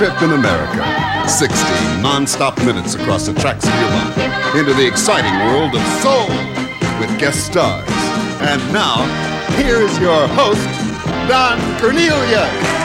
Trip in America. 60 non-stop minutes across the tracks of your life into the exciting world of soul with guest stars. And now, here is your host, Don Cornelius.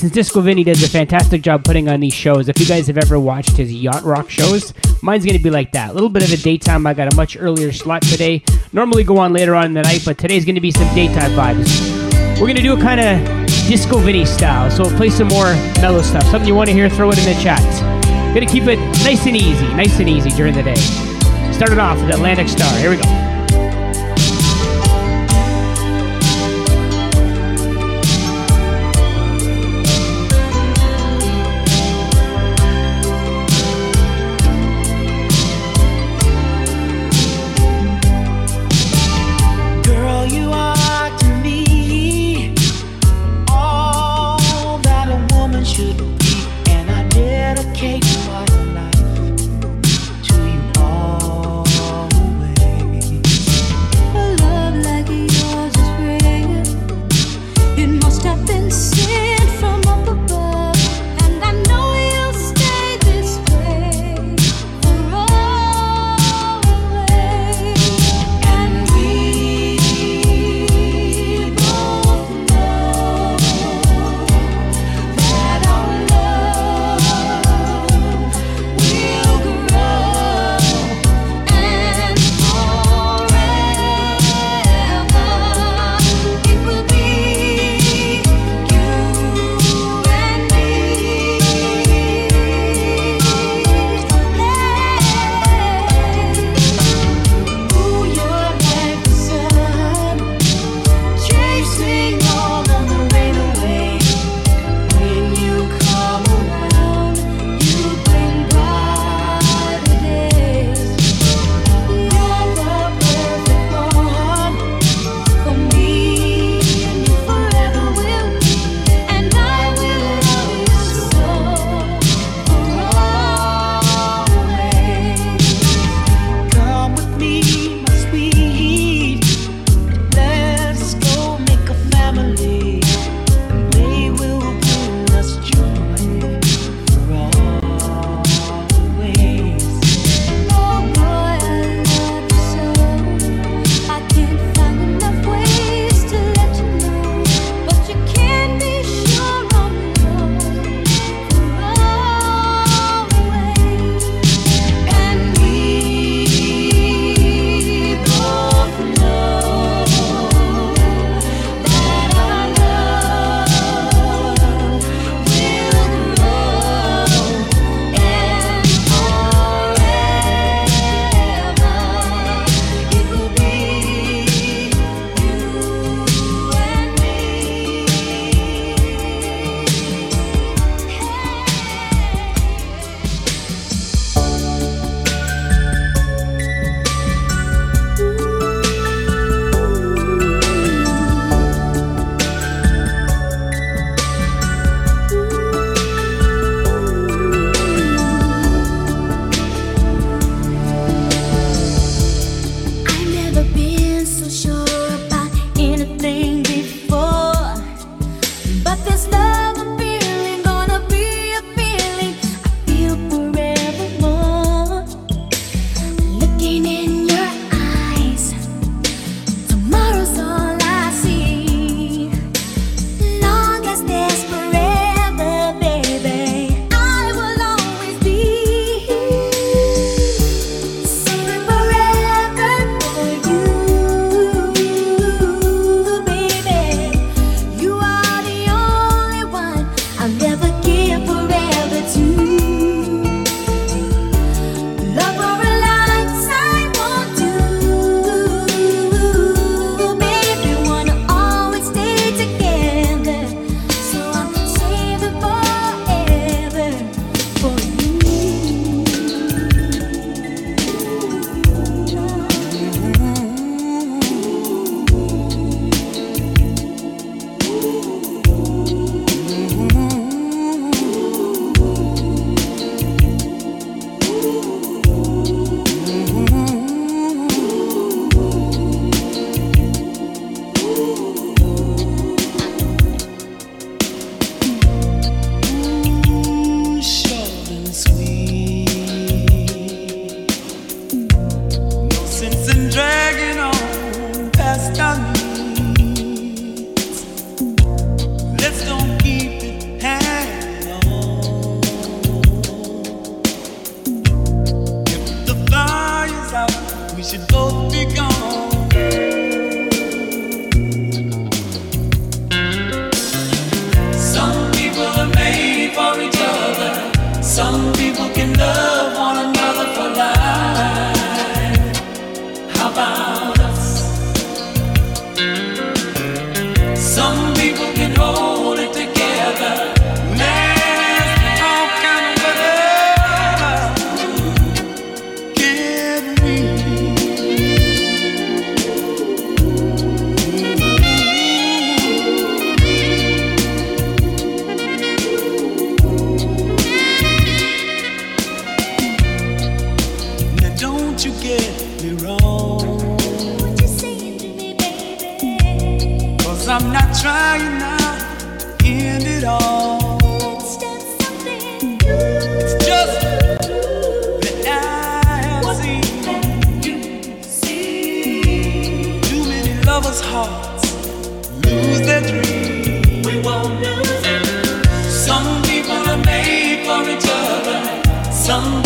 Since Disco Vinny does a fantastic job putting on these shows, if you guys have ever watched his yacht rock shows, mine's to be like that. A little bit of a daytime. I got a much earlier slot today. Normally go on later on in the night, but today's to be some daytime vibes. We're to do a kind of Disco Vinny style, so we'll play some more mellow stuff. Something you want to hear, throw it in the chat. To keep it nice and easy, nice and easy during the day. Started off with Atlantic Starr. Here we go. those hearts lose their dreams. We won't lose. Some people are made for each other. Some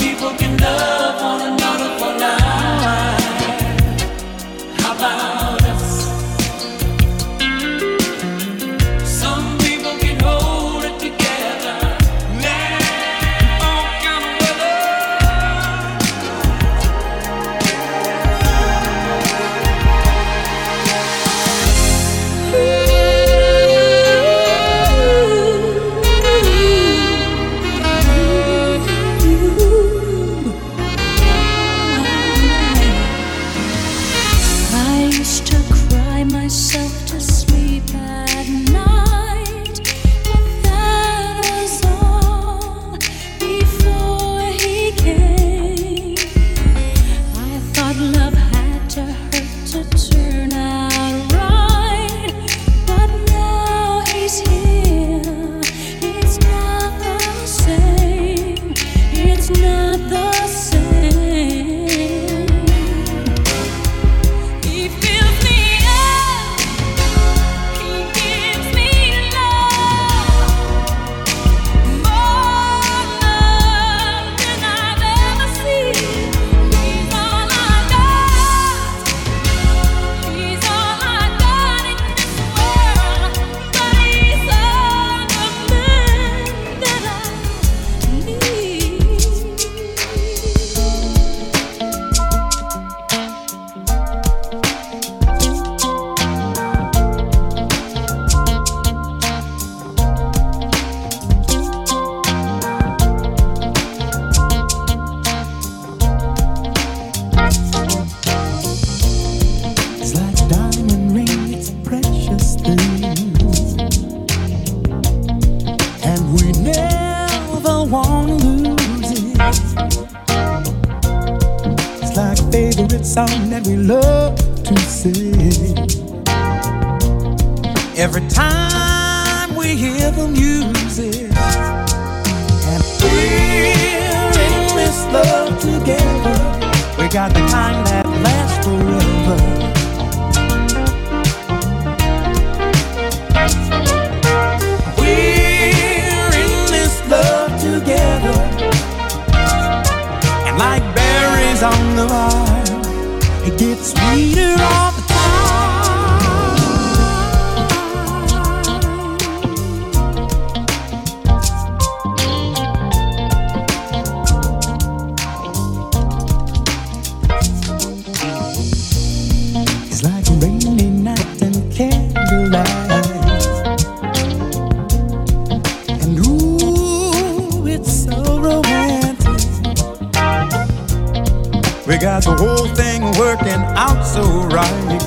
We got the whole thing working out so right.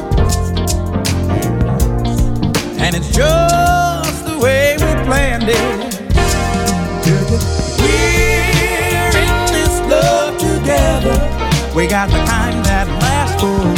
And it's just the way we planned it. We're in this love together. We got the kind that lasts forever.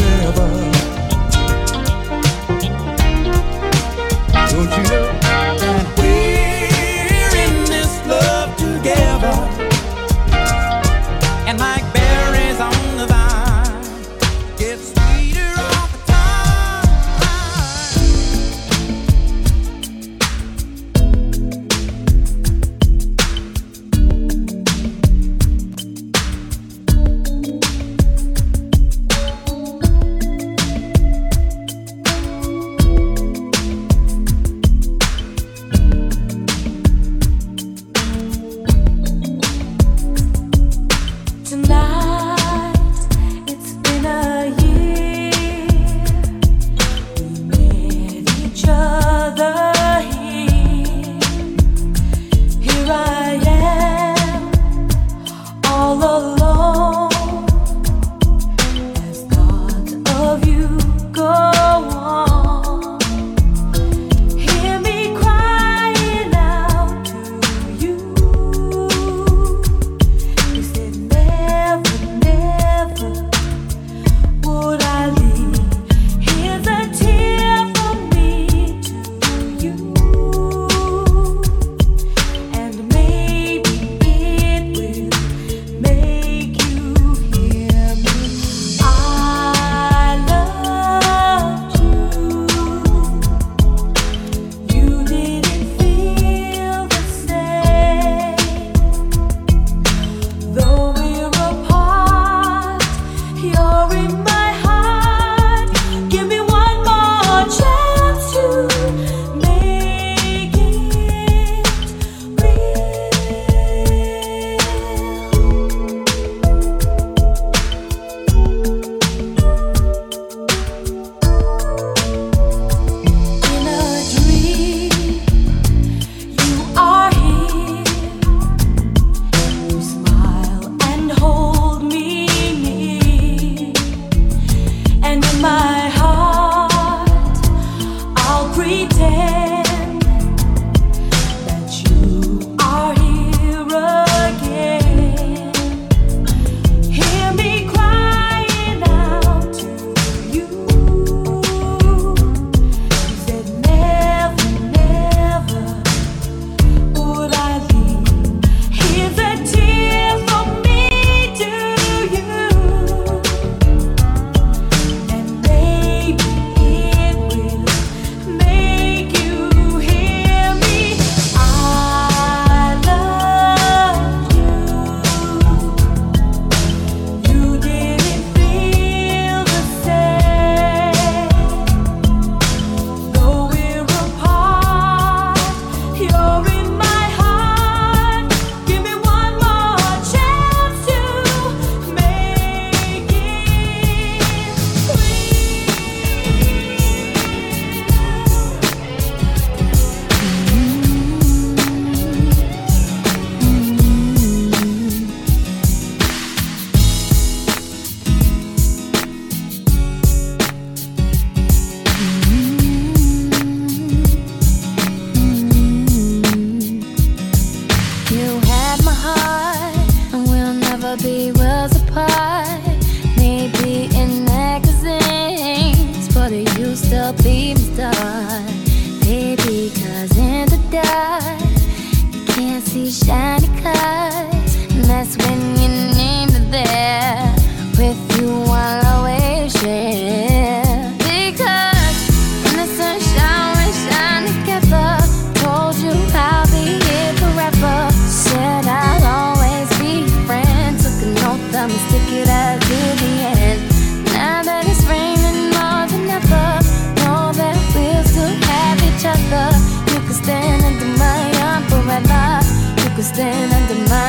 stand under my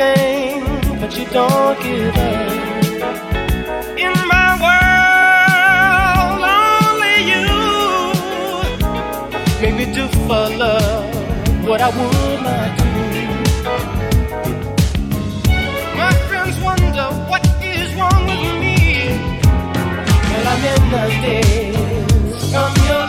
game, but you don't give up. In my world, only you make me do for love what I would not do. My friends wonder what is wrong with me. Well, I'm in the days from your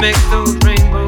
make those rainbows.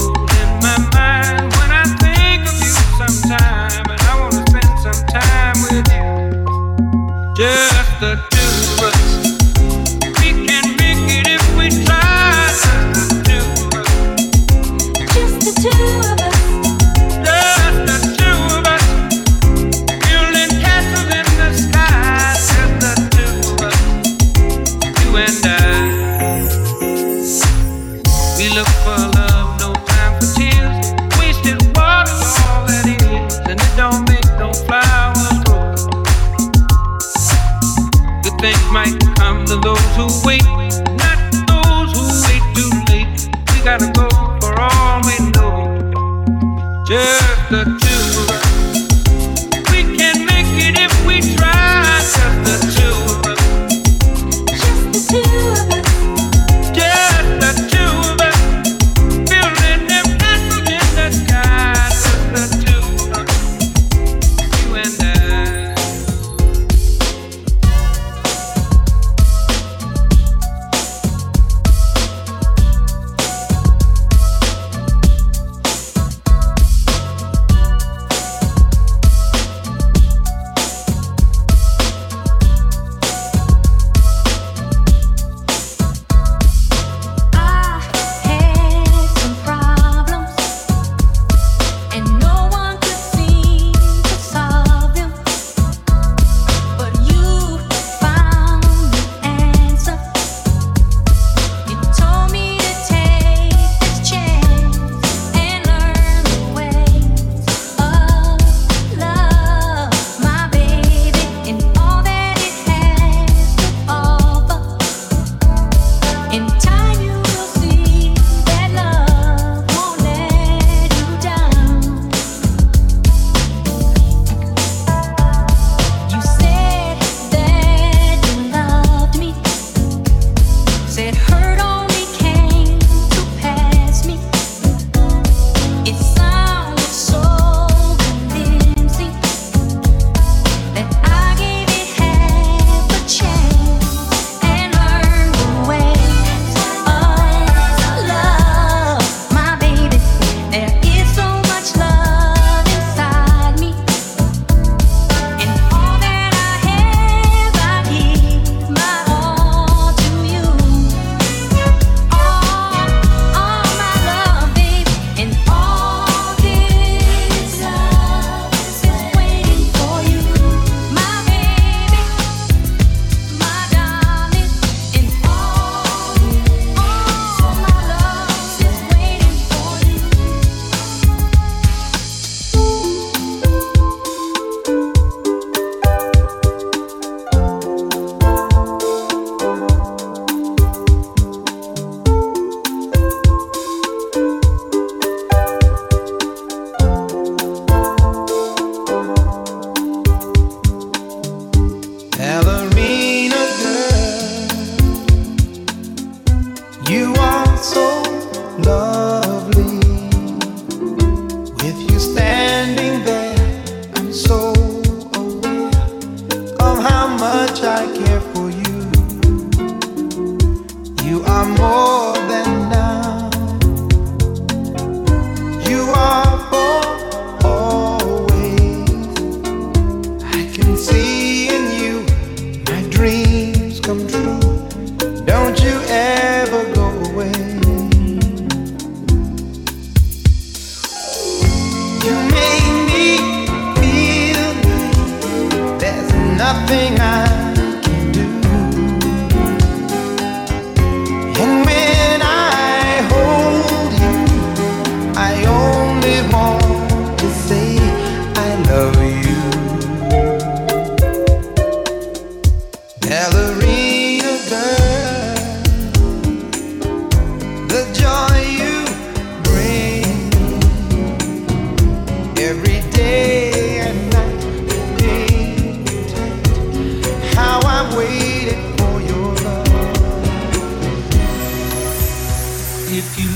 if you